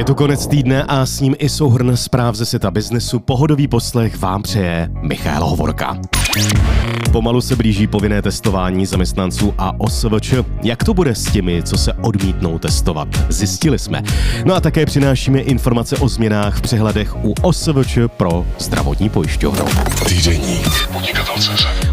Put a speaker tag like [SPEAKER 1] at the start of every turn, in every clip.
[SPEAKER 1] Je to konec týdne a s ním i souhrn zpráv ze světa biznesu. Pohodový poslech vám přeje Michal Hovorka. Pomalu se blíží povinné testování zaměstnanců a OSVČ. Jak to bude s těmi, co se odmítnou testovat? Zjistili jsme. No a také přinášíme informace o změnách v přehledech u OSVČ pro zdravotní pojišťovnu.
[SPEAKER 2] Týdeník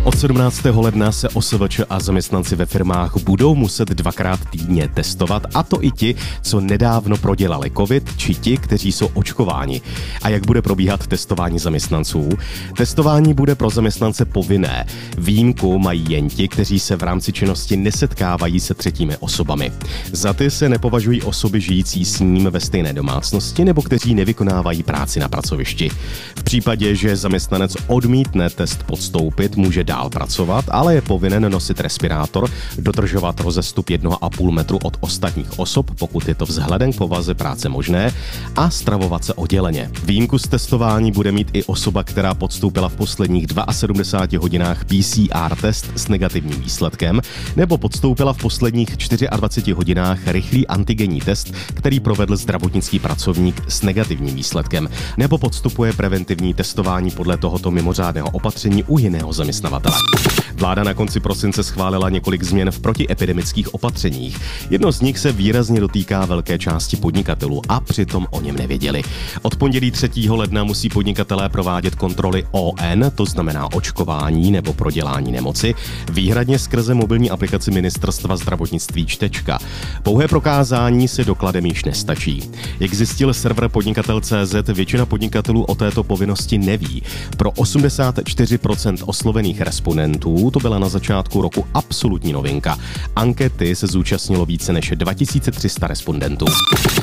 [SPEAKER 1] Od 17. ledna se OSVČ a zaměstnanci ve firmách budou muset dvakrát týdně testovat, a to i ti, co nedávno prodělali COVID, či ti, kteří jsou očkováni. A jak bude probíhat testování zaměstnanců? Testování bude pro zaměstnance povinné. Výjimku mají jen ti, kteří se v rámci činnosti nesetkávají se třetími osobami. Za ty se nepovažují osoby žijící s ním ve stejné domácnosti nebo kteří nevykonávají práci na pracovišti. V případě, že zaměstnanec odmítne test podstoupit, může dál pracovat, ale je povinen nosit respirátor, dodržovat rozestup 1,5 metru od ostatních osob, pokud je to vzhledem k povaze práce možné, a stravovat se odděleně. Výjimku z testování bude mít i osoba, která podstoupila v posledních 72 hodinách PCR test s negativním výsledkem, nebo podstoupila v posledních 24 hodinách rychlý antigenní test, který provedl zdravotnický pracovník s negativním výsledkem, nebo podstupuje preventivní testování podle tohoto mimořádného opatření u jiného zaměstnavatele. Bye. Vláda na konci prosince schválila několik změn v protiepidemických opatřeních. Jedno z nich se výrazně dotýká velké části podnikatelů a přitom o něm nevěděli. Od pondělí 3. ledna musí podnikatelé provádět kontroly ON, to znamená očkování nebo prodělání nemoci, výhradně skrze mobilní aplikaci Ministerstva zdravotnictví Čtečka. Pouhé prokázání se dokladem již nestačí. Jak zjistil server podnikatel.cz, většina podnikatelů o této povinnosti neví. Pro 84% oslovených respondentů to byla na začátku roku absolutní novinka. Ankety se zúčastnilo více než 2300 respondentů.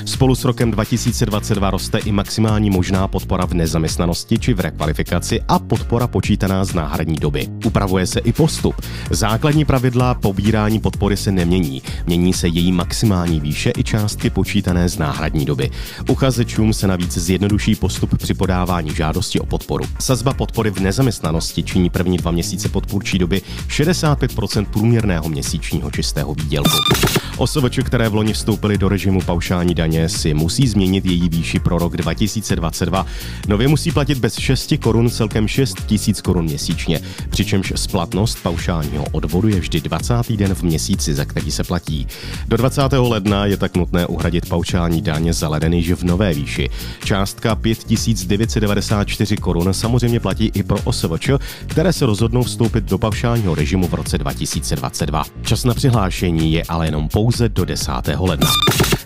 [SPEAKER 1] Spolu s rokem 2022 roste i maximální možná podpora v nezaměstnanosti či v rekvalifikaci a podpora počítaná z náhradní doby. Upravuje se i postup. Základní pravidla pobírání podpory se nemění. Mění se její maximální výše i částky počítané z náhradní doby. Uchazečům se navíc zjednoduší postup při podávání žádosti o podporu. Sazba podpory v nezaměstnanosti činí první dva měsíce podpůrčí doby 65% průměrného měsíčního čistého výdělku. Osoveče, které v loni vstoupily do režimu paušální daně, si musí změnit její výši pro rok 2022. Nově musí platit bez 6 korun celkem 6 tisíc korun měsíčně, přičemž splatnost paušálního odvodu je vždy 20. den v měsíci, za který se platí. Do 20. ledna je tak nutné uhradit paušální daně za leden již v nové výši. Částka 5994 korun samozřejmě platí i pro OSVČ, které se rozhodnou vstoupit do paušálního režimu v roce 2022. Čas na přihlášení je ale jenom pouze do 10. ledna.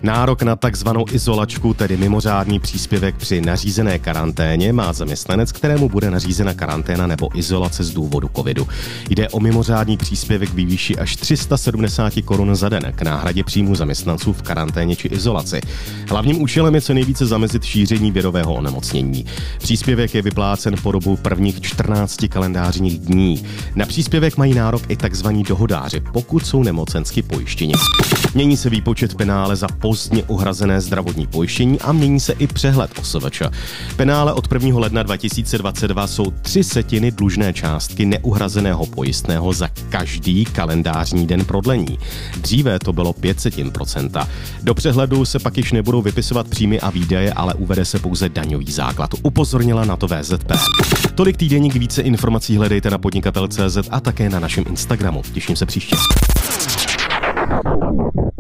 [SPEAKER 1] Nárok na takzvanou izolačku, tedy mimořádný příspěvek při nařízené karanténě, má zaměstnanec, kterému bude nařízena karanténa nebo izolace z důvodu covidu. Jde o mimořádný příspěvek ve výši až 370 korun za den k náhradě příjmu zaměstnanců v karanténě či izolaci. Hlavním účelem je co nejvíce zamezit šíření věrového onemocnění. Příspěvek je vyplácen po dobu prvních 14 kalendářních dní. Na příspěvek mají nárok i tzv. dohodáři, pokud jsou nemocensky pojištěni. Mění se výpočet penále za pozdně uhrazené zdravotní pojištění a mění se i přehled OSVČ. Penále od 1. ledna 2022 jsou tři setiny dlužné částky neuhrazeného pojistného za každý kalendářní den prodlení. Dříve to bylo 500%. Do přehledu se pak již nebudou vypisovat příjmy a výdaje, ale uvede se pouze daňový základ. Upozornila na to VZP. Tolik týdeník více informací hledejte na podnikatel.cz a také na našem Instagramu. Těším se příště. pouco.